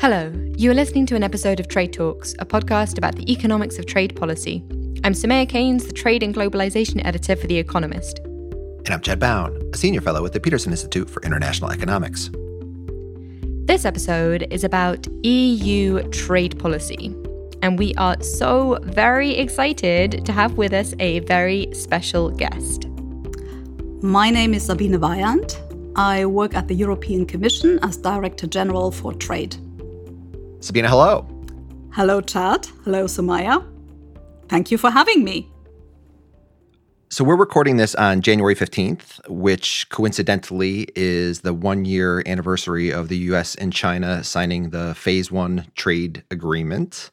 Hello, you are listening to an episode of Trade Talks, a podcast about the economics of trade policy. I'm Soumaya Keynes, the Trade and Globalization Editor for The Economist. And I'm Chad Bown, a senior fellow at the Peterson Institute for International Economics. This episode is about EU trade policy. And we are so very excited to have with us a very special guest. My name is Sabine Weyand. I work at the European Commission as Director General for Trade. Sabine, hello. Hello, Chad. Hello, Soumaya. Thank you for having me. So, we're recording this on January 15th, which coincidentally is the one year anniversary of the US and China signing the Phase One trade agreement.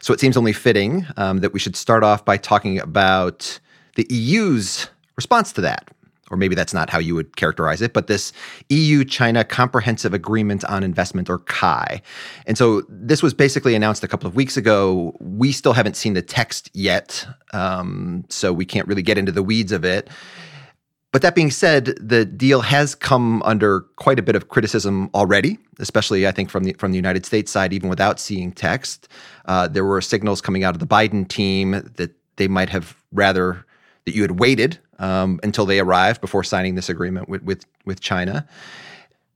So, it seems only fitting um, that we should start off by talking about the EU's response to that or maybe that's not how you would characterize it, but this EU China Comprehensive Agreement on Investment, or CAI. And so this was basically announced a couple of weeks ago. We still haven't seen the text yet, um, so we can't really get into the weeds of it. But that being said, the deal has come under quite a bit of criticism already, especially I think from the from the United States side, even without seeing text. Uh, there were signals coming out of the Biden team that they might have rather that you had waited um, until they arrived before signing this agreement with with, with China.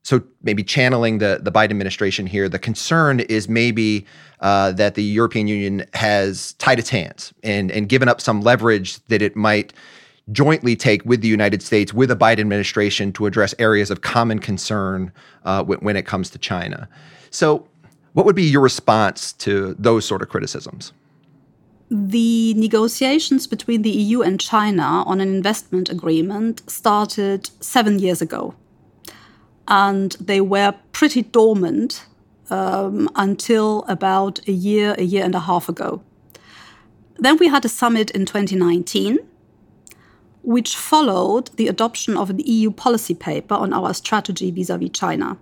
So maybe channeling the the Biden administration here, the concern is maybe uh, that the European Union has tied its hands and and given up some leverage that it might jointly take with the United States, with the Biden administration, to address areas of common concern uh, when, when it comes to China. So, what would be your response to those sort of criticisms? The negotiations between the EU and China on an investment agreement started seven years ago. And they were pretty dormant um, until about a year, a year and a half ago. Then we had a summit in 2019, which followed the adoption of an EU policy paper on our strategy vis a vis China.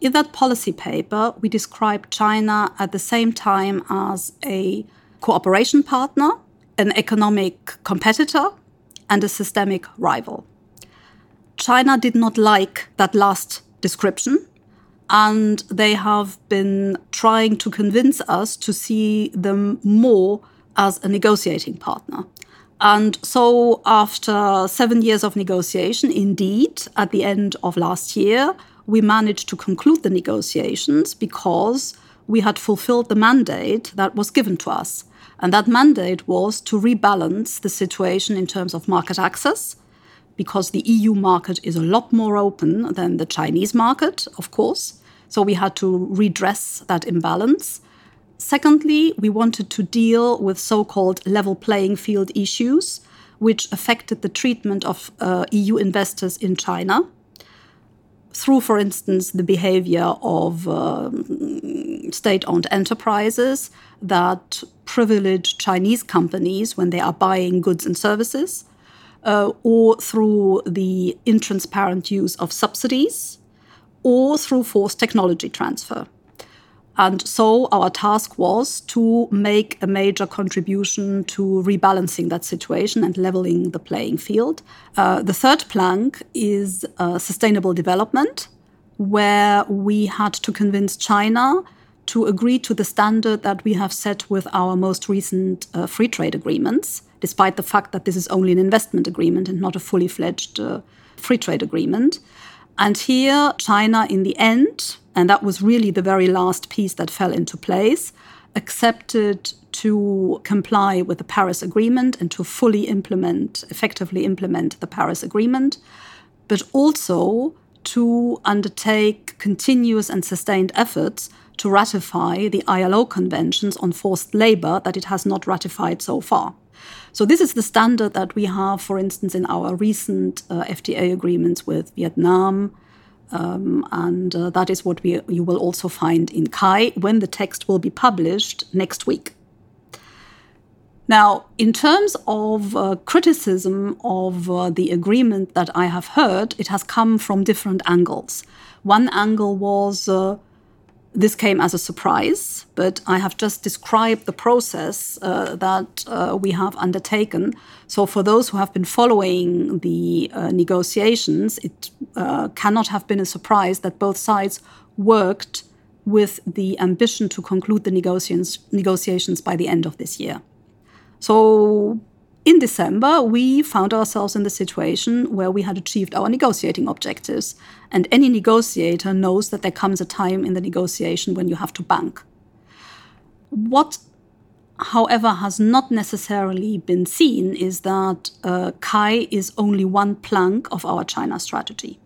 In that policy paper, we described China at the same time as a cooperation partner, an economic competitor, and a systemic rival. China did not like that last description, and they have been trying to convince us to see them more as a negotiating partner. And so, after seven years of negotiation, indeed, at the end of last year, we managed to conclude the negotiations because we had fulfilled the mandate that was given to us. And that mandate was to rebalance the situation in terms of market access, because the EU market is a lot more open than the Chinese market, of course. So we had to redress that imbalance. Secondly, we wanted to deal with so called level playing field issues, which affected the treatment of uh, EU investors in China through, for instance, the behavior of um, state owned enterprises that privilege Chinese companies when they are buying goods and services, uh, or through the intransparent use of subsidies, or through forced technology transfer. And so our task was to make a major contribution to rebalancing that situation and leveling the playing field. Uh, the third plank is uh, sustainable development, where we had to convince China to agree to the standard that we have set with our most recent uh, free trade agreements, despite the fact that this is only an investment agreement and not a fully fledged uh, free trade agreement. And here, China, in the end, and that was really the very last piece that fell into place, accepted to comply with the Paris Agreement and to fully implement, effectively implement the Paris Agreement, but also to undertake continuous and sustained efforts to ratify the ILO conventions on forced labor that it has not ratified so far. So, this is the standard that we have, for instance, in our recent uh, FTA agreements with Vietnam, um, and uh, that is what we, you will also find in CAI when the text will be published next week. Now, in terms of uh, criticism of uh, the agreement that I have heard, it has come from different angles. One angle was uh, this came as a surprise, but I have just described the process uh, that uh, we have undertaken. So, for those who have been following the uh, negotiations, it uh, cannot have been a surprise that both sides worked with the ambition to conclude the negotiations, negotiations by the end of this year. So in December, we found ourselves in the situation where we had achieved our negotiating objectives. And any negotiator knows that there comes a time in the negotiation when you have to bank. What, however, has not necessarily been seen is that uh, CAI is only one plank of our China strategy.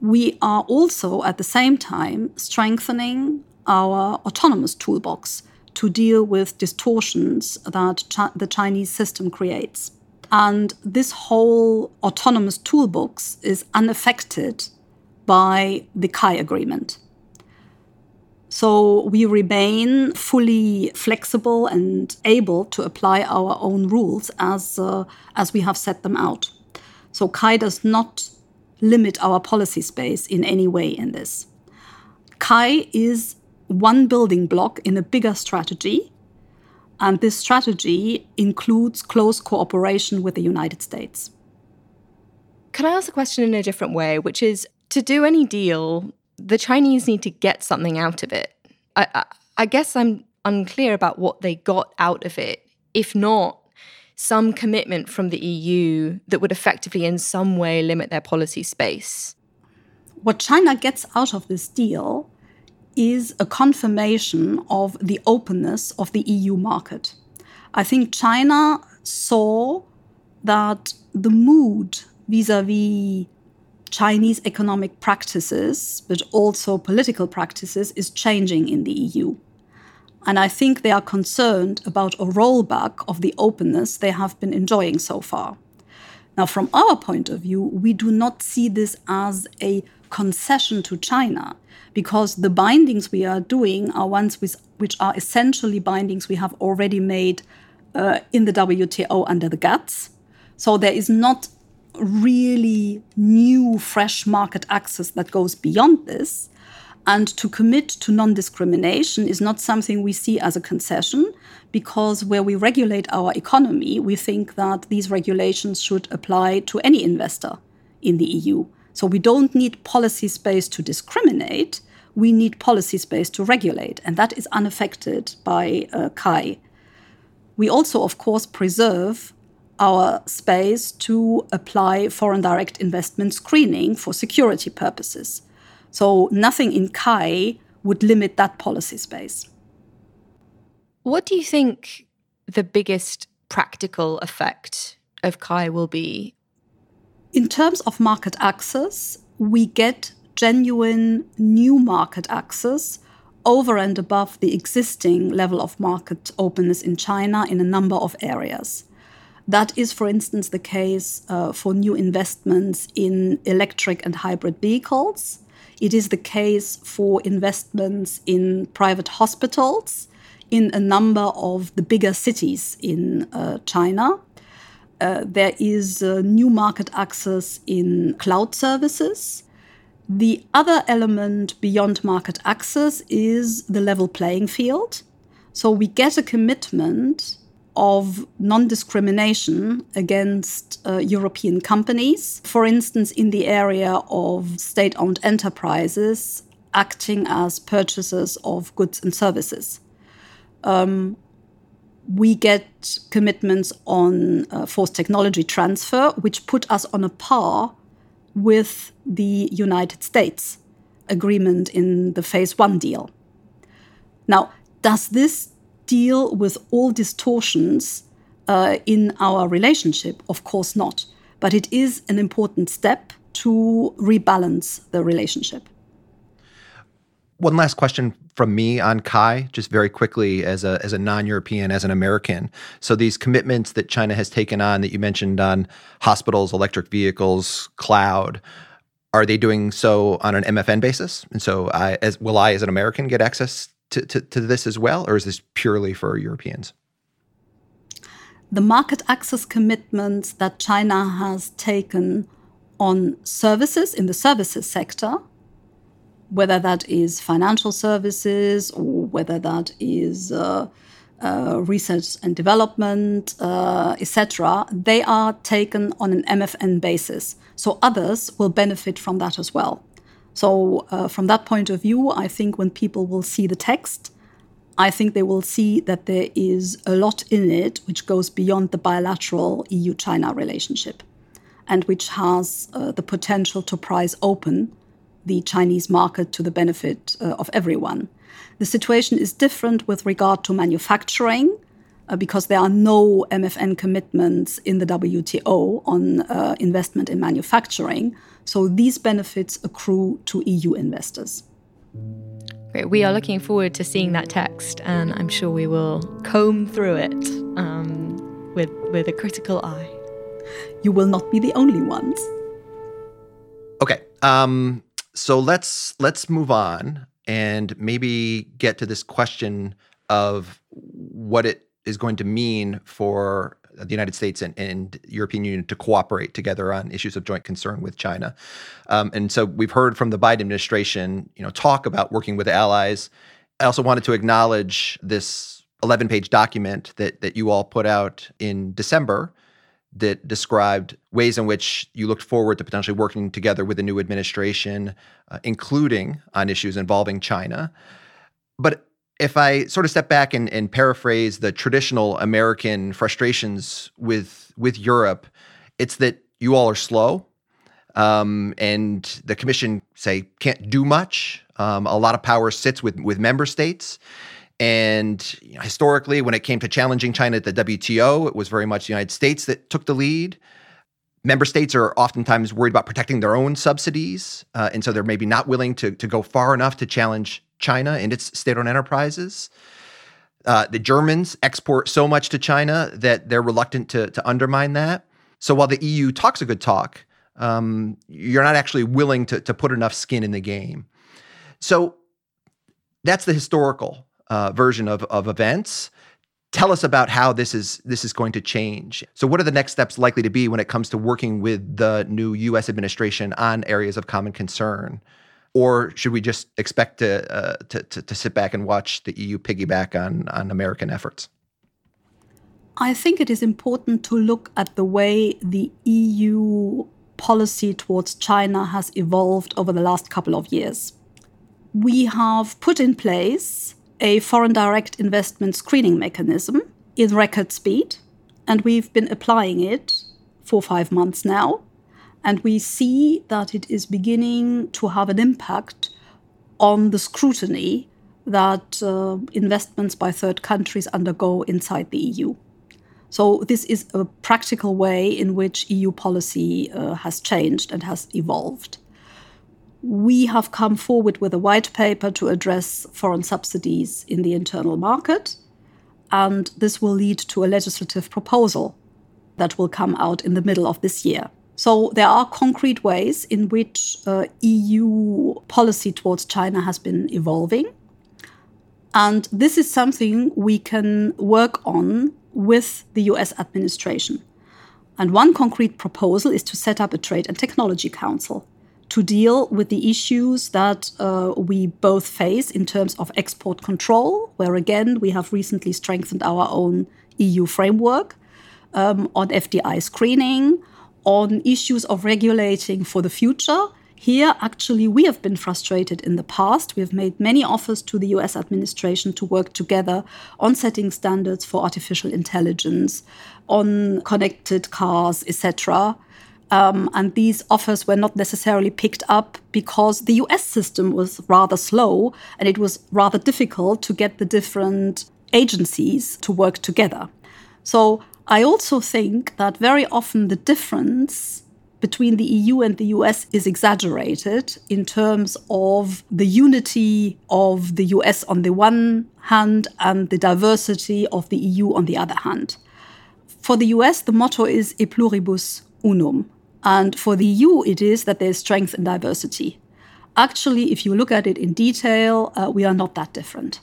We are also at the same time strengthening our autonomous toolbox to deal with distortions that Ch- the Chinese system creates. And this whole autonomous toolbox is unaffected by the CAI agreement. So we remain fully flexible and able to apply our own rules as, uh, as we have set them out. So CAI does not limit our policy space in any way in this. CAI is one building block in a bigger strategy. And this strategy includes close cooperation with the United States. Can I ask a question in a different way, which is to do any deal, the Chinese need to get something out of it. I, I, I guess I'm unclear about what they got out of it, if not some commitment from the EU that would effectively, in some way, limit their policy space. What China gets out of this deal is a confirmation of the openness of the EU market. I think China saw that the mood vis a vis Chinese economic practices, but also political practices, is changing in the EU. And I think they are concerned about a rollback of the openness they have been enjoying so far. Now, from our point of view, we do not see this as a concession to China because the bindings we are doing are ones with, which are essentially bindings we have already made uh, in the WTO under the GATS. So there is not really new, fresh market access that goes beyond this. And to commit to non discrimination is not something we see as a concession, because where we regulate our economy, we think that these regulations should apply to any investor in the EU. So we don't need policy space to discriminate. We need policy space to regulate, and that is unaffected by uh, CAI. We also, of course, preserve our space to apply foreign direct investment screening for security purposes. So nothing in CAI would limit that policy space. What do you think the biggest practical effect of CAI will be in terms of market access, we get genuine new market access over and above the existing level of market openness in China in a number of areas. That is, for instance, the case uh, for new investments in electric and hybrid vehicles. It is the case for investments in private hospitals in a number of the bigger cities in uh, China. Uh, there is uh, new market access in cloud services. The other element beyond market access is the level playing field. So we get a commitment of non discrimination against uh, European companies, for instance, in the area of state owned enterprises acting as purchasers of goods and services. Um, we get commitments on uh, forced technology transfer, which put us on a par with the United States agreement in the phase one deal. Now, does this deal with all distortions uh, in our relationship? Of course not. But it is an important step to rebalance the relationship. One last question from me on CAI, just very quickly as a as a non-European, as an American. So these commitments that China has taken on that you mentioned on hospitals, electric vehicles, cloud, are they doing so on an MFN basis? And so I as will I as an American get access to, to, to this as well, or is this purely for Europeans? The market access commitments that China has taken on services in the services sector whether that is financial services or whether that is uh, uh, research and development, uh, etc., they are taken on an MFN basis. So others will benefit from that as well. So, uh, from that point of view, I think when people will see the text, I think they will see that there is a lot in it which goes beyond the bilateral EU China relationship and which has uh, the potential to prize open the Chinese market to the benefit uh, of everyone. The situation is different with regard to manufacturing. Uh, because there are no MFN commitments in the WTO on uh, investment in manufacturing. So these benefits accrue to EU investors. Great. We are looking forward to seeing that text, and I'm sure we will comb through it um, with with a critical eye. You will not be the only ones. Okay. Um, so let's let's move on and maybe get to this question of what it is going to mean for the United States and, and, European Union to cooperate together on issues of joint concern with China. Um, and so we've heard from the Biden administration, you know, talk about working with allies. I also wanted to acknowledge this 11-page document that that you all put out in December that described ways in which you looked forward to potentially working together with the new administration, uh, including on issues involving China. But if I sort of step back and, and paraphrase the traditional American frustrations with with Europe, it's that you all are slow, um, and the Commission say can't do much. Um, a lot of power sits with with member states. And you know, historically, when it came to challenging China at the WTO, it was very much the United States that took the lead. Member states are oftentimes worried about protecting their own subsidies, uh, and so they're maybe not willing to, to go far enough to challenge China and its state owned enterprises. Uh, the Germans export so much to China that they're reluctant to, to undermine that. So while the EU talks a good talk, um, you're not actually willing to, to put enough skin in the game. So that's the historical uh, version of, of events. Tell us about how this is this is going to change. So, what are the next steps likely to be when it comes to working with the new U.S. administration on areas of common concern? or should we just expect to, uh, to, to, to sit back and watch the EU piggyback on, on American efforts? I think it is important to look at the way the EU policy towards China has evolved over the last couple of years. We have put in place a foreign direct investment screening mechanism in record speed, and we've been applying it for five months now. And we see that it is beginning to have an impact on the scrutiny that uh, investments by third countries undergo inside the EU. So, this is a practical way in which EU policy uh, has changed and has evolved. We have come forward with a white paper to address foreign subsidies in the internal market, and this will lead to a legislative proposal that will come out in the middle of this year. So there are concrete ways in which uh, EU policy towards China has been evolving. And this is something we can work on with the US administration. And one concrete proposal is to set up a Trade and Technology Council to deal with the issues that uh, we both face in terms of export control, where again we have recently strengthened our own EU framework, um, on FDI screening, on issues of regulating for the future. Here, actually, we have been frustrated in the past. We have made many offers to the US administration to work together on setting standards for artificial intelligence, on connected cars, etc. Um, and these offers were not necessarily picked up because the US system was rather slow and it was rather difficult to get the different agencies to work together. So I also think that very often the difference between the EU and the US is exaggerated in terms of the unity of the US on the one hand and the diversity of the EU on the other hand. For the US, the motto is E pluribus unum. And for the EU, it is that there's strength in diversity. Actually, if you look at it in detail, uh, we are not that different.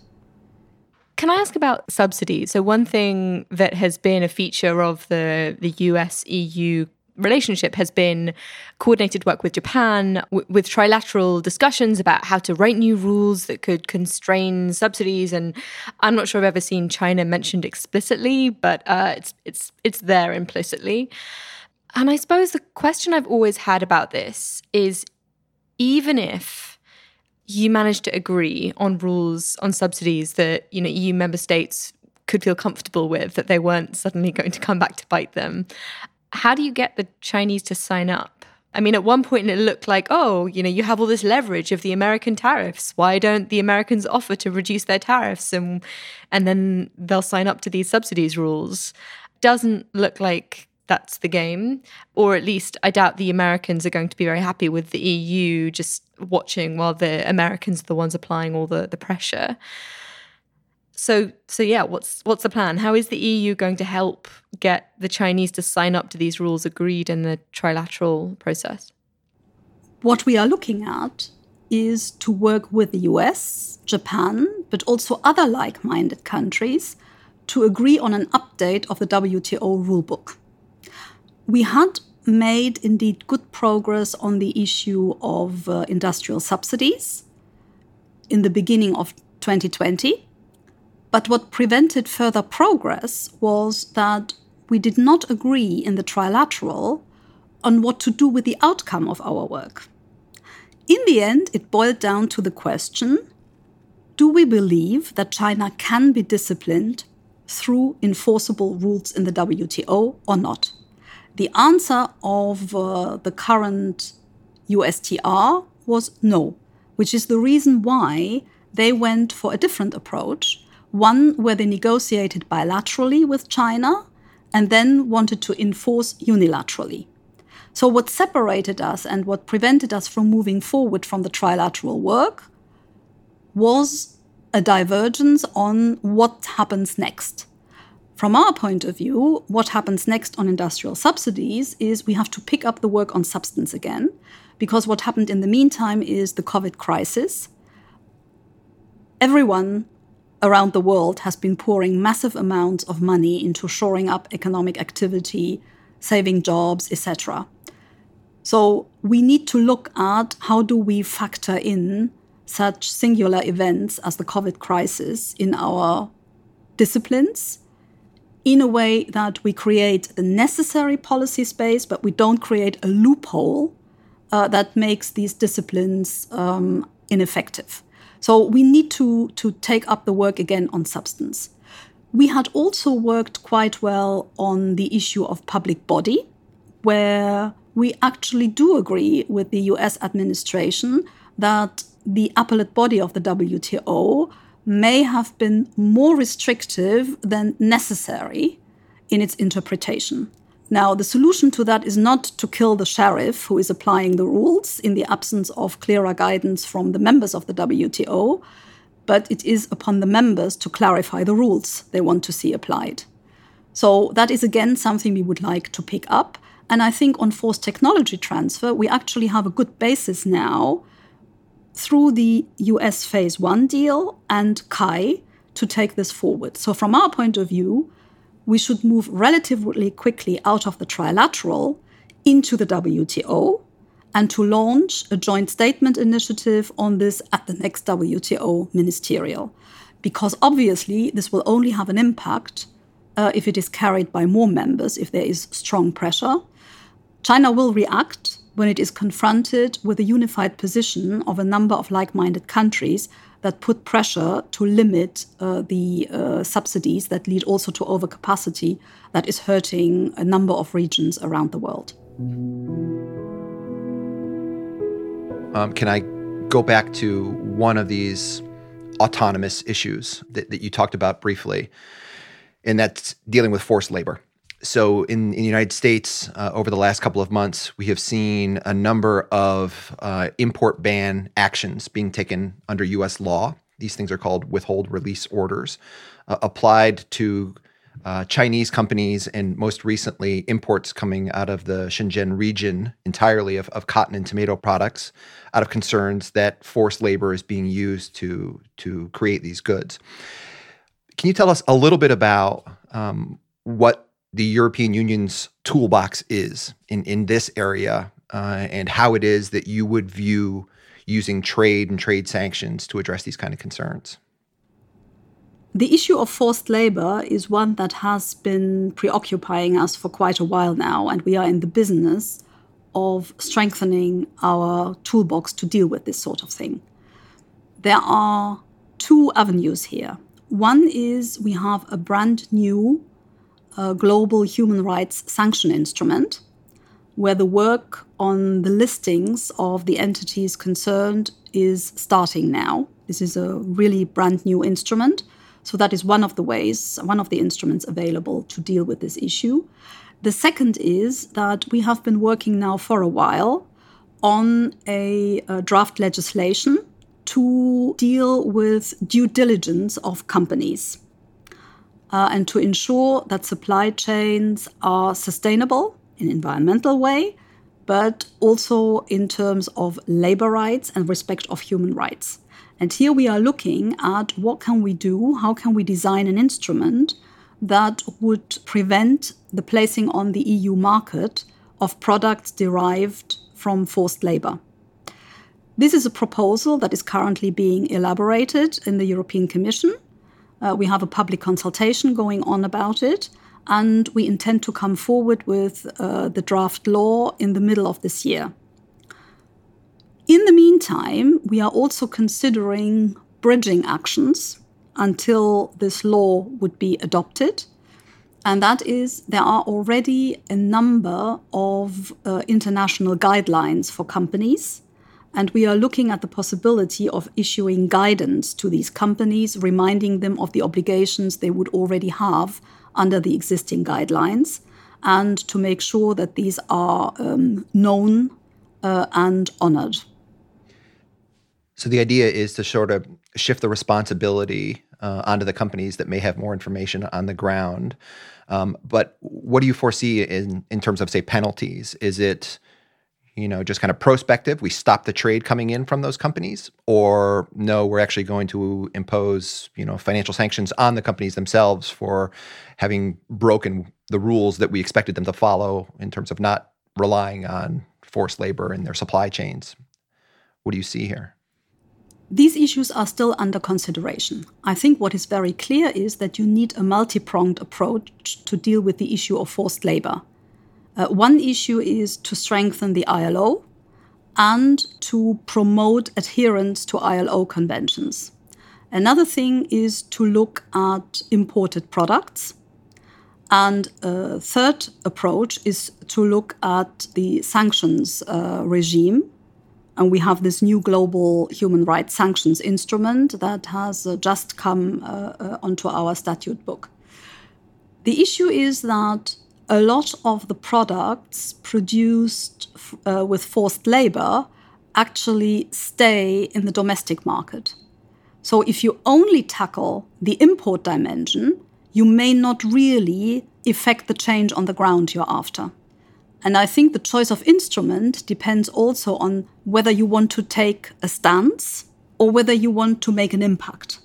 Can I ask about subsidies? So one thing that has been a feature of the the US EU relationship has been coordinated work with Japan, w- with trilateral discussions about how to write new rules that could constrain subsidies. And I'm not sure I've ever seen China mentioned explicitly, but uh, it's it's it's there implicitly. And I suppose the question I've always had about this is even if you managed to agree on rules on subsidies that you know EU member states could feel comfortable with, that they weren't suddenly going to come back to bite them, how do you get the Chinese to sign up? I mean, at one point it looked like, oh, you know, you have all this leverage of the American tariffs. Why don't the Americans offer to reduce their tariffs and and then they'll sign up to these subsidies rules? Doesn't look like that's the game. Or at least I doubt the Americans are going to be very happy with the EU just watching while the Americans are the ones applying all the, the pressure. So so yeah, what's what's the plan? How is the EU going to help get the Chinese to sign up to these rules agreed in the trilateral process? What we are looking at is to work with the US, Japan, but also other like-minded countries to agree on an update of the WTO rulebook. We had made indeed good progress on the issue of uh, industrial subsidies in the beginning of 2020 but what prevented further progress was that we did not agree in the trilateral on what to do with the outcome of our work. In the end, it boiled down to the question do we believe that China can be disciplined through enforceable rules in the WTO or not? The answer of uh, the current USTR was no, which is the reason why they went for a different approach one where they negotiated bilaterally with China and then wanted to enforce unilaterally. So, what separated us and what prevented us from moving forward from the trilateral work was a divergence on what happens next. From our point of view, what happens next on industrial subsidies is we have to pick up the work on substance again, because what happened in the meantime is the COVID crisis. Everyone around the world has been pouring massive amounts of money into shoring up economic activity, saving jobs, etc. So we need to look at how do we factor in such singular events as the COVID crisis in our disciplines in a way that we create the necessary policy space, but we don't create a loophole uh, that makes these disciplines um, ineffective. So we need to, to take up the work again on substance. We had also worked quite well on the issue of public body, where we actually do agree with the US administration that the appellate body of the WTO may have been more restrictive than necessary in its interpretation. Now, the solution to that is not to kill the sheriff who is applying the rules in the absence of clearer guidance from the members of the WTO, but it is upon the members to clarify the rules they want to see applied. So, that is again something we would like to pick up. And I think on forced technology transfer, we actually have a good basis now through the US phase one deal and CAI to take this forward. So, from our point of view, we should move relatively quickly out of the trilateral into the WTO and to launch a joint statement initiative on this at the next WTO ministerial. Because obviously, this will only have an impact uh, if it is carried by more members, if there is strong pressure. China will react when it is confronted with a unified position of a number of like minded countries that put pressure to limit uh, the uh, subsidies that lead also to overcapacity that is hurting a number of regions around the world. Um, can I go back to one of these autonomous issues that, that you talked about briefly? And that's dealing with forced labor so in, in, the United States, uh, over the last couple of months, we have seen a number of uh, import ban actions being taken under U.S. law. These things are called withhold release orders, uh, applied to uh, Chinese companies and most recently imports coming out of the Xinjiang region entirely of, of cotton and tomato products out of concerns that forced labor is being used to, to create these goods. Can you tell us a little bit about um, what the European Union's toolbox is in, in this area uh, and how it is that you would view using trade and trade sanctions to address these kind of concerns. The issue of forced labor is one that has been preoccupying us for quite a while now, and we are in the business of strengthening our toolbox to deal with this sort of thing. There are two avenues here. One is we have a brand new uh, global human rights sanction instrument where the work on the listings of the entities concerned is starting now. This is a really brand new instrument. So, that is one of the ways, one of the instruments available to deal with this issue. The second is that we have been working now for a while on a, a draft legislation to deal with due diligence of companies uh, and to ensure that supply chains are sustainable in an environmental way, but also in terms of labor rights and respect of human rights. And here we are looking at what can we do, how can we design an instrument that would prevent the placing on the EU market of products derived from forced labor. This is a proposal that is currently being elaborated in the European Commission. Uh, we have a public consultation going on about it, and we intend to come forward with uh, the draft law in the middle of this year. In the meantime, we are also considering bridging actions until this law would be adopted. And that is, there are already a number of uh, international guidelines for companies. And we are looking at the possibility of issuing guidance to these companies, reminding them of the obligations they would already have under the existing guidelines, and to make sure that these are um, known uh, and honored. So the idea is to sort of shift the responsibility uh, onto the companies that may have more information on the ground. Um, but what do you foresee in in terms of say penalties? Is it you know just kind of prospective? We stop the trade coming in from those companies, or no, we're actually going to impose you know financial sanctions on the companies themselves for having broken the rules that we expected them to follow in terms of not relying on forced labor in their supply chains. What do you see here? These issues are still under consideration. I think what is very clear is that you need a multi pronged approach to deal with the issue of forced labor. Uh, one issue is to strengthen the ILO and to promote adherence to ILO conventions. Another thing is to look at imported products. And a third approach is to look at the sanctions uh, regime and we have this new global human rights sanctions instrument that has uh, just come uh, uh, onto our statute book. The issue is that a lot of the products produced uh, with forced labor actually stay in the domestic market. So if you only tackle the import dimension, you may not really effect the change on the ground you're after. And I think the choice of instrument depends also on whether you want to take a stance or whether you want to make an impact.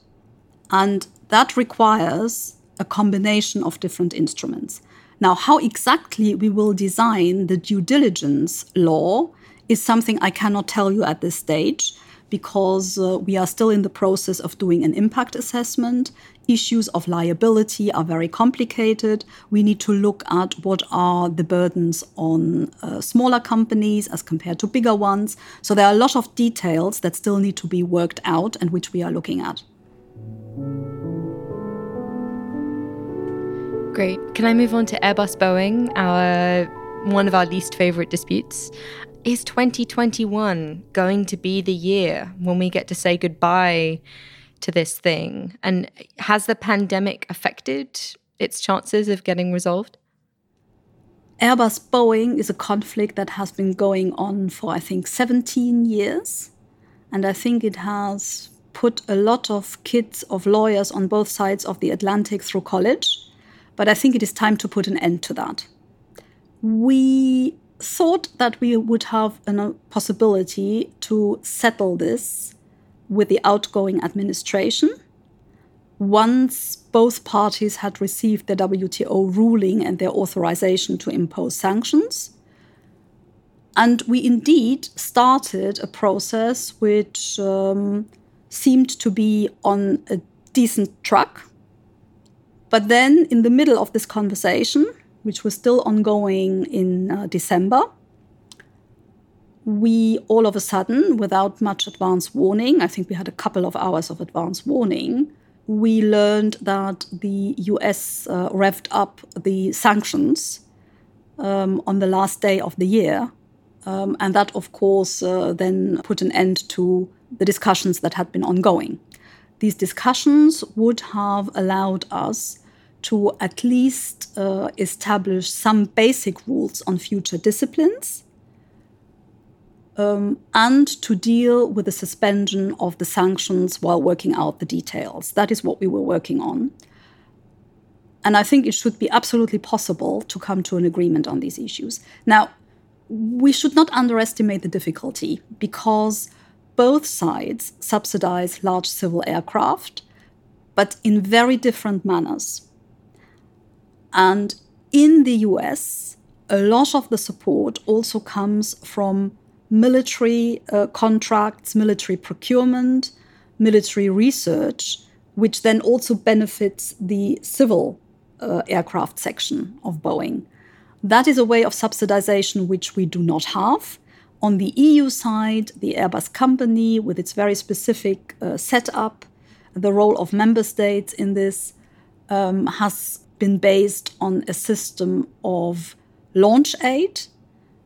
And that requires a combination of different instruments. Now, how exactly we will design the due diligence law is something I cannot tell you at this stage because uh, we are still in the process of doing an impact assessment. Issues of liability are very complicated. We need to look at what are the burdens on uh, smaller companies as compared to bigger ones. So there are a lot of details that still need to be worked out and which we are looking at. Great. Can I move on to Airbus Boeing, our one of our least favorite disputes? is 2021 going to be the year when we get to say goodbye to this thing? And has the pandemic affected its chances of getting resolved? Airbus Boeing is a conflict that has been going on for, I think, 17 years. And I think it has put a lot of kids of lawyers on both sides of the Atlantic through college. But I think it is time to put an end to that. We thought that we would have a possibility to settle this with the outgoing administration once both parties had received the WTO ruling and their authorization to impose sanctions. And we indeed started a process which um, seemed to be on a decent track. But then, in the middle of this conversation, which was still ongoing in uh, December, we all of a sudden, without much advance warning, I think we had a couple of hours of advance warning, we learned that the US uh, revved up the sanctions um, on the last day of the year. Um, and that, of course, uh, then put an end to the discussions that had been ongoing. These discussions would have allowed us to at least uh, establish some basic rules on future disciplines um, and to deal with the suspension of the sanctions while working out the details. That is what we were working on. And I think it should be absolutely possible to come to an agreement on these issues. Now, we should not underestimate the difficulty because both sides subsidize large civil aircraft, but in very different manners. And in the US, a lot of the support also comes from military uh, contracts, military procurement, military research, which then also benefits the civil uh, aircraft section of Boeing. That is a way of subsidization which we do not have. On the EU side, the Airbus company, with its very specific uh, setup, the role of member states in this um, has been based on a system of launch aid,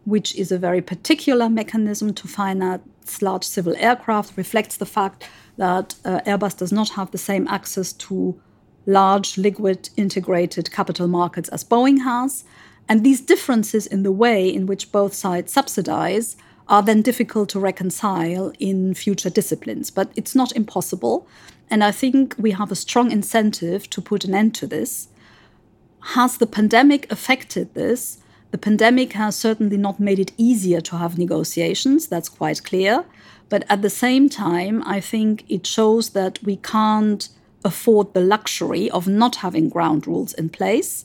which is a very particular mechanism to finance large civil aircraft, reflects the fact that uh, Airbus does not have the same access to large liquid integrated capital markets as Boeing has. And these differences in the way in which both sides subsidize are then difficult to reconcile in future disciplines. But it's not impossible. And I think we have a strong incentive to put an end to this. Has the pandemic affected this? The pandemic has certainly not made it easier to have negotiations, that's quite clear. But at the same time, I think it shows that we can't afford the luxury of not having ground rules in place,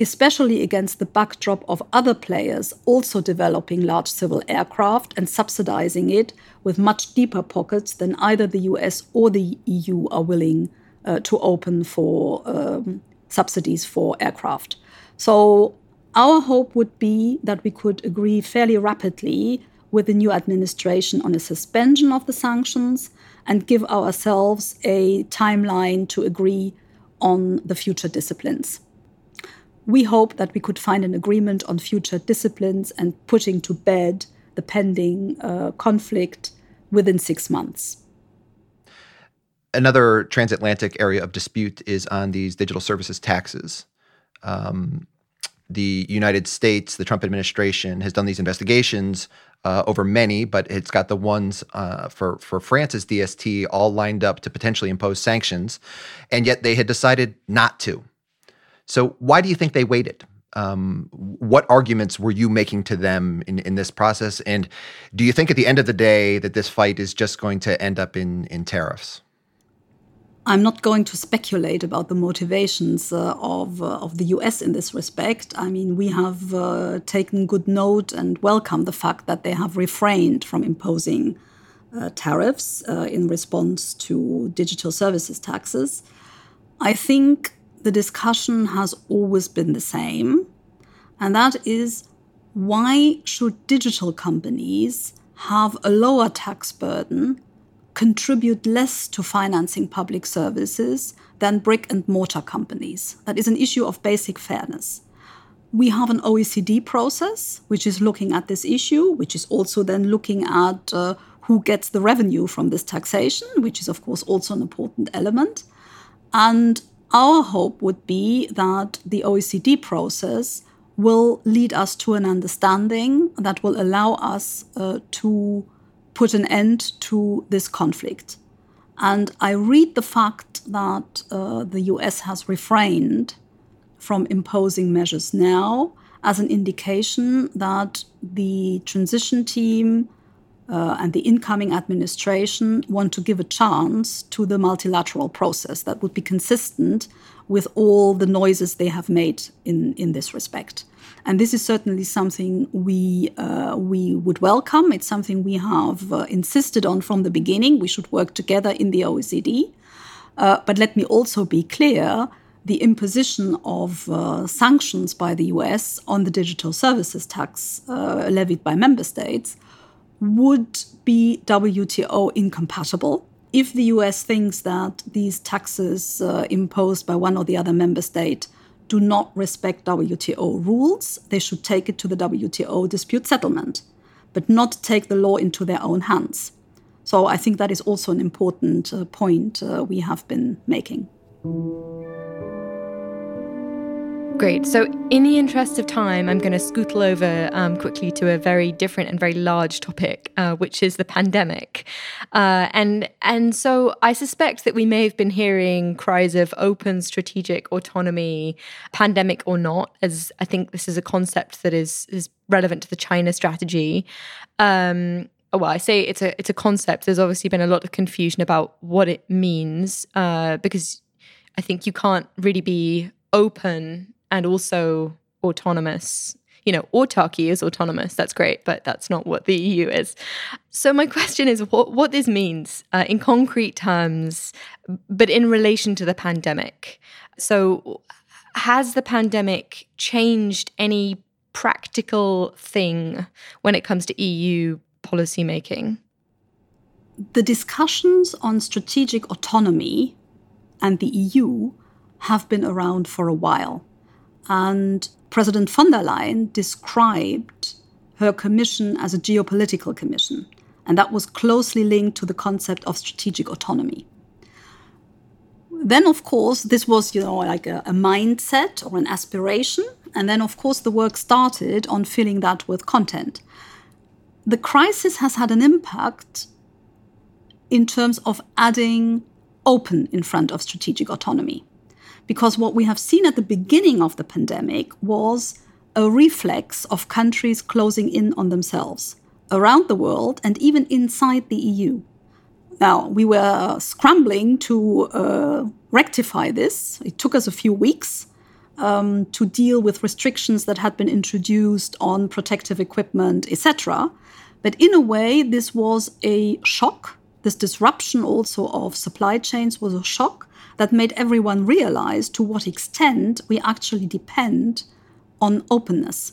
especially against the backdrop of other players also developing large civil aircraft and subsidizing it with much deeper pockets than either the US or the EU are willing uh, to open for um, subsidies for aircraft. So our hope would be that we could agree fairly rapidly with the new administration on a suspension of the sanctions and give ourselves a timeline to agree on the future disciplines. We hope that we could find an agreement on future disciplines and putting to bed the pending uh, conflict within six months. Another transatlantic area of dispute is on these digital services taxes. Um, the United States, the Trump administration, has done these investigations uh, over many, but it's got the ones uh, for for France's DST all lined up to potentially impose sanctions, and yet they had decided not to. So why do you think they waited? Um, what arguments were you making to them in, in this process? And do you think at the end of the day that this fight is just going to end up in in tariffs? I'm not going to speculate about the motivations uh, of, uh, of the US in this respect. I mean, we have uh, taken good note and welcome the fact that they have refrained from imposing uh, tariffs uh, in response to digital services taxes. I think the discussion has always been the same, and that is why should digital companies have a lower tax burden contribute less to financing public services than brick and mortar companies. That is an issue of basic fairness. We have an OECD process which is looking at this issue, which is also then looking at uh, who gets the revenue from this taxation, which is, of course, also an important element. And our hope would be that the OECD process will lead us to an understanding that will allow us uh, to put an end to this conflict. And I read the fact that uh, the US has refrained from imposing measures now as an indication that the transition team uh, and the incoming administration want to give a chance to the multilateral process that would be consistent with all the noises they have made in, in this respect. And this is certainly something we uh, we would welcome. It's something we have uh, insisted on from the beginning. We should work together in the OECD. Uh, but let me also be clear: the imposition of uh, sanctions by the US on the digital services tax uh, levied by member states would be WTO incompatible. If the US thinks that these taxes uh, imposed by one or the other member state do not respect WTO rules, they should take it to the WTO dispute settlement, but not take the law into their own hands. So I think that is also an important uh, point uh, we have been making. Great. So, in the interest of time, I'm going to scootle over um, quickly to a very different and very large topic, uh, which is the pandemic. Uh, and and so, I suspect that we may have been hearing cries of open strategic autonomy, pandemic or not, as I think this is a concept that is is relevant to the China strategy. Um, well, I say it's a it's a concept. There's obviously been a lot of confusion about what it means uh, because I think you can't really be open and also autonomous. You know, autarky is autonomous. That's great, but that's not what the EU is. So my question is, what what this means uh, in concrete terms, but in relation to the pandemic. So, has the pandemic changed any practical thing when it comes to EU policymaking? The discussions on strategic autonomy and the EU have been around for a while. And President von der Leyen described her commission as a geopolitical commission. And that was closely linked to the concept of strategic autonomy. Then, of course, this was, you know, like a, a mindset or an aspiration. And then, of course, the work started on filling that with content the crisis has had an impact in terms of adding open in front of strategic autonomy. Because what we have seen at the beginning of the pandemic was a reflex of countries closing in on themselves around the world and even inside the EU. Now, we were scrambling to uh, rectify this. It took us a few weeks um, to deal with restrictions that had been introduced on protective equipment, etc. But in a way, this was a shock. This disruption also of supply chains was a shock that made everyone realize to what extent we actually depend on openness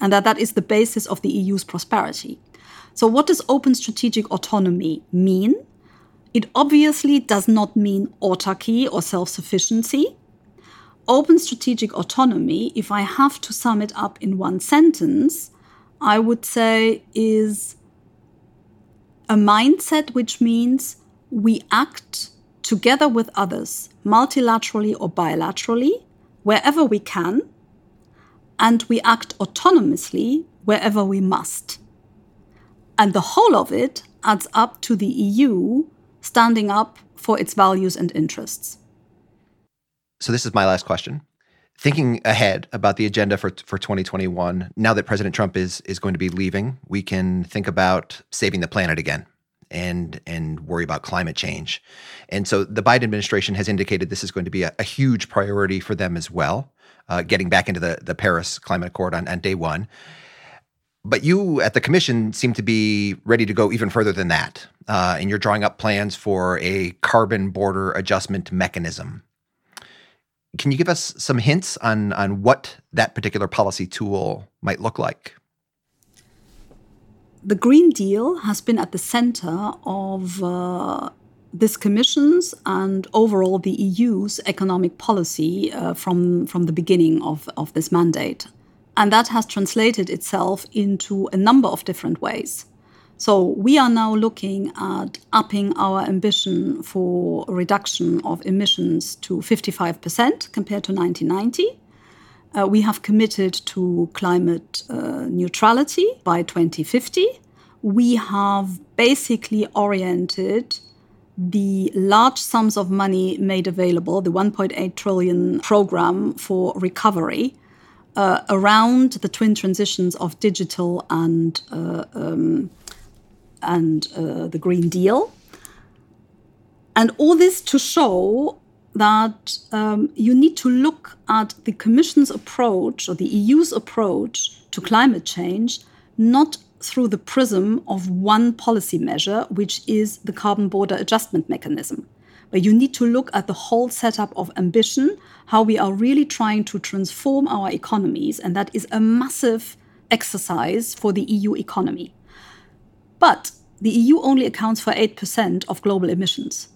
and that that is the basis of the EU's prosperity. So, what does open strategic autonomy mean? It obviously does not mean autarky or self sufficiency. Open strategic autonomy, if I have to sum it up in one sentence, I would say, is a mindset which means we act together with others, multilaterally or bilaterally, wherever we can, and we act autonomously wherever we must. And the whole of it adds up to the EU standing up for its values and interests. So, this is my last question thinking ahead about the agenda for for 2021 now that president trump is is going to be leaving we can think about saving the planet again and and worry about climate change. And so the biden administration has indicated this is going to be a, a huge priority for them as well uh, getting back into the the paris climate accord on, on day one. But you at the commission seem to be ready to go even further than that uh, and you're drawing up plans for a carbon border adjustment mechanism. Can you give us some hints on, on what that particular policy tool might look like? The Green Deal has been at the center of uh, this Commission's and overall the EU's economic policy uh, from, from the beginning of, of this mandate. And that has translated itself into a number of different ways. So we are now looking at upping our ambition for reduction of emissions to 55% compared to 1990. Uh, we have committed to climate uh, neutrality by 2050. We have basically oriented the large sums of money made available, the 1.8 trillion program for recovery, uh, around the twin transitions of digital and uh, um, and uh, the Green Deal. And all this to show that um, you need to look at the Commission's approach or the EU's approach to climate change not through the prism of one policy measure, which is the carbon border adjustment mechanism. But you need to look at the whole setup of ambition, how we are really trying to transform our economies. And that is a massive exercise for the EU economy. But the EU only accounts for 8% of global emissions.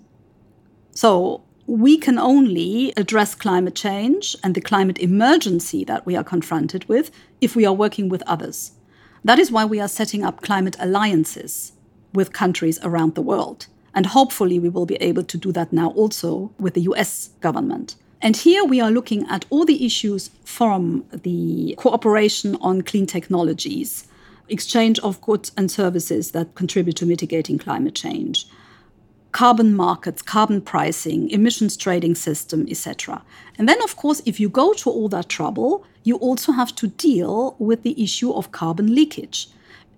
So we can only address climate change and the climate emergency that we are confronted with if we are working with others. That is why we are setting up climate alliances with countries around the world. And hopefully, we will be able to do that now also with the US government. And here we are looking at all the issues from the cooperation on clean technologies, exchange of goods and services that contribute to mitigating climate change, carbon markets, carbon pricing, emissions trading system, etc. And then, of course, if you go to all that trouble, you also have to deal with the issue of carbon leakage.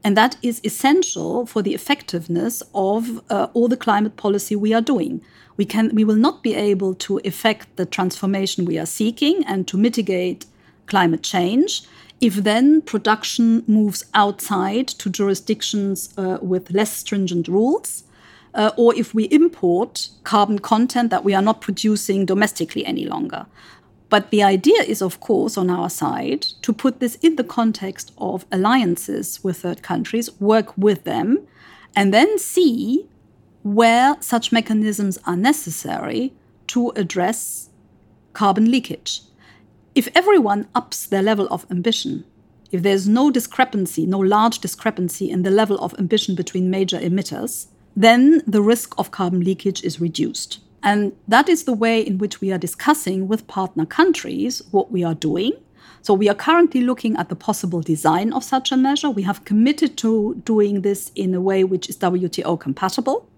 And that is essential for the effectiveness of uh, all the climate policy we are doing. We, can, we will not be able to effect the transformation we are seeking and to mitigate climate change if then production moves outside to jurisdictions uh, with less stringent rules, uh, or if we import carbon content that we are not producing domestically any longer. But the idea is, of course, on our side to put this in the context of alliances with third countries, work with them, and then see where such mechanisms are necessary to address carbon leakage. If everyone ups their level of ambition, if there's no discrepancy, no large discrepancy in the level of ambition between major emitters, then the risk of carbon leakage is reduced. And that is the way in which we are discussing with partner countries what we are doing. So we are currently looking at the possible design of such a measure. We have committed to doing this in a way which is WTO compatible.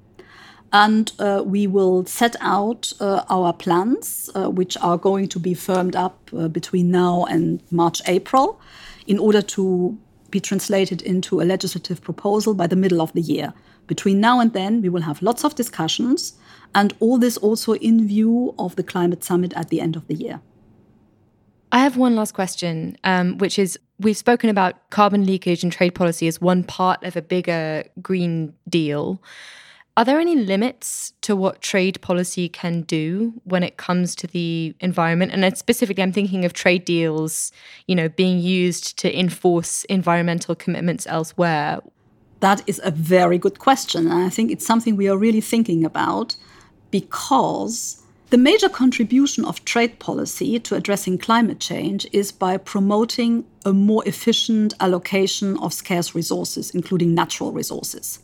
And uh, we will set out uh, our plans, uh, which are going to be firmed up uh, between now and March, April, in order to be translated into a legislative proposal by the middle of the year. Between now and then, we will have lots of discussions and all this also in view of the climate summit at the end of the year. I have one last question, um, which is we've spoken about carbon leakage and trade policy as one part of a bigger Green Deal. Are there any limits to what trade policy can do when it comes to the environment? And specifically, I'm thinking of trade deals, you know, being used to enforce environmental commitments elsewhere. That is a very good question. And I think it's something we are really thinking about because the major contribution of trade policy to addressing climate change is by promoting a more efficient allocation of scarce resources, including natural resources.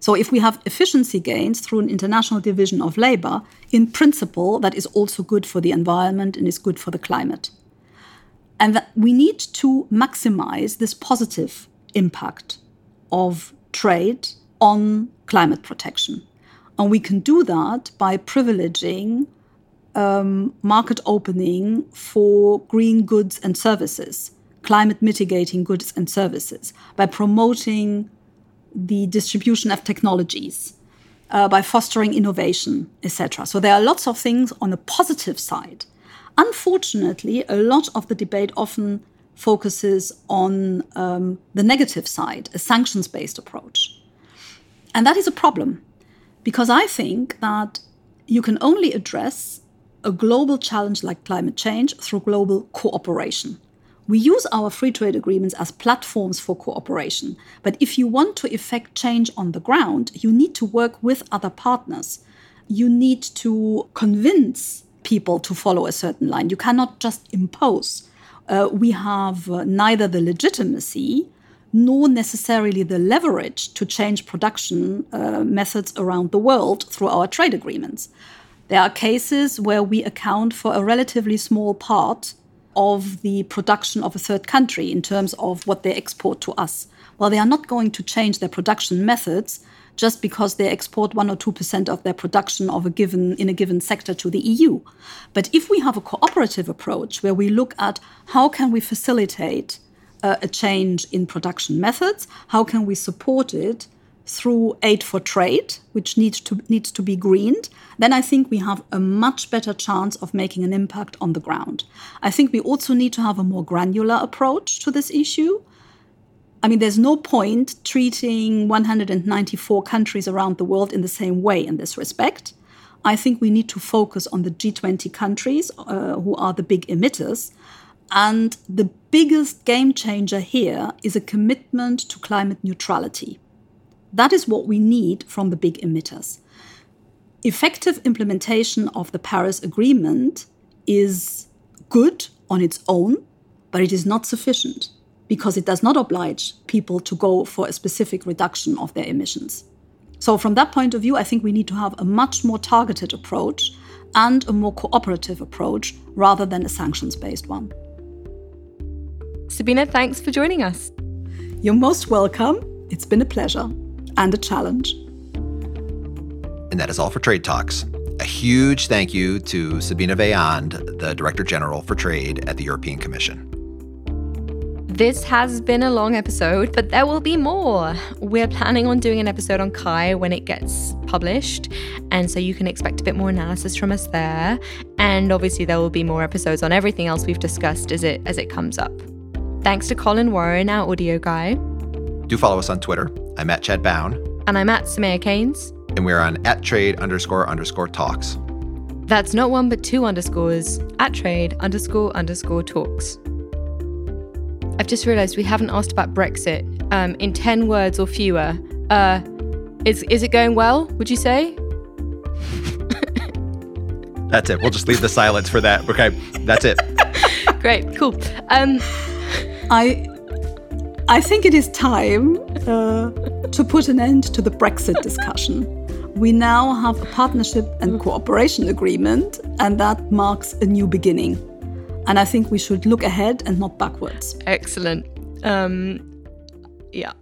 So, if we have efficiency gains through an international division of labor, in principle, that is also good for the environment and is good for the climate. And that we need to maximize this positive impact of trade on climate protection. And we can do that by privileging um, market opening for green goods and services, climate mitigating goods and services, by promoting the distribution of technologies, uh, by fostering innovation, etc. So there are lots of things on the positive side. Unfortunately, a lot of the debate often focuses on um, the negative side, a sanctions based approach. And that is a problem because I think that you can only address a global challenge like climate change through global cooperation. We use our free trade agreements as platforms for cooperation. But if you want to effect change on the ground, you need to work with other partners. You need to convince people to follow a certain line. You cannot just impose. Uh, we have uh, neither the legitimacy nor necessarily the leverage to change production uh, methods around the world through our trade agreements. There are cases where we account for a relatively small part of the production of a third country in terms of what they export to us. Well, they are not going to change their production methods just because they export 1 or 2% of their production of a given in a given sector to the EU. But if we have a cooperative approach where we look at how can we facilitate uh, a change in production methods? How can we support it through aid for trade, which needs to needs to be greened? Then I think we have a much better chance of making an impact on the ground. I think we also need to have a more granular approach to this issue. I mean, there's no point treating 194 countries around the world in the same way in this respect. I think we need to focus on the G20 countries, uh, who are the big emitters, and the biggest game changer here is a commitment to climate neutrality. That is what we need from the big emitters. Effective implementation of the Paris Agreement is good on its own, but it is not sufficient because it does not oblige people to go for a specific reduction of their emissions. So, from that point of view, I think we need to have a much more targeted approach and a more cooperative approach rather than a sanctions based one. Sabine, thanks for joining us. You're most welcome. It's been a pleasure and a challenge. And that is all for Trade Talks. A huge thank you to Sabine Weyand, the Director General for Trade at the European Commission. This has been a long episode, but there will be more. We're planning on doing an episode on CAI when it gets published, and so you can expect a bit more analysis from us there. And obviously there will be more episodes on everything else we've discussed as it as it comes up. Thanks to Colin Warren, our audio guy. Do follow us on Twitter. I'm at Chad Bown. And I'm at Soumaya Keynes. And we're on at trade underscore underscore talks. That's not one but two underscores at trade underscore underscore talks. I've just realised we haven't asked about Brexit. Um, in 10 words or fewer, uh, is, is it going well, would you say? That's it. We'll just leave the silence for that. Okay, that's it. Great, cool. Um, I, I think it is time uh, to put an end to the Brexit discussion. We now have a partnership and cooperation agreement, and that marks a new beginning. And I think we should look ahead and not backwards. Excellent. Um, yeah.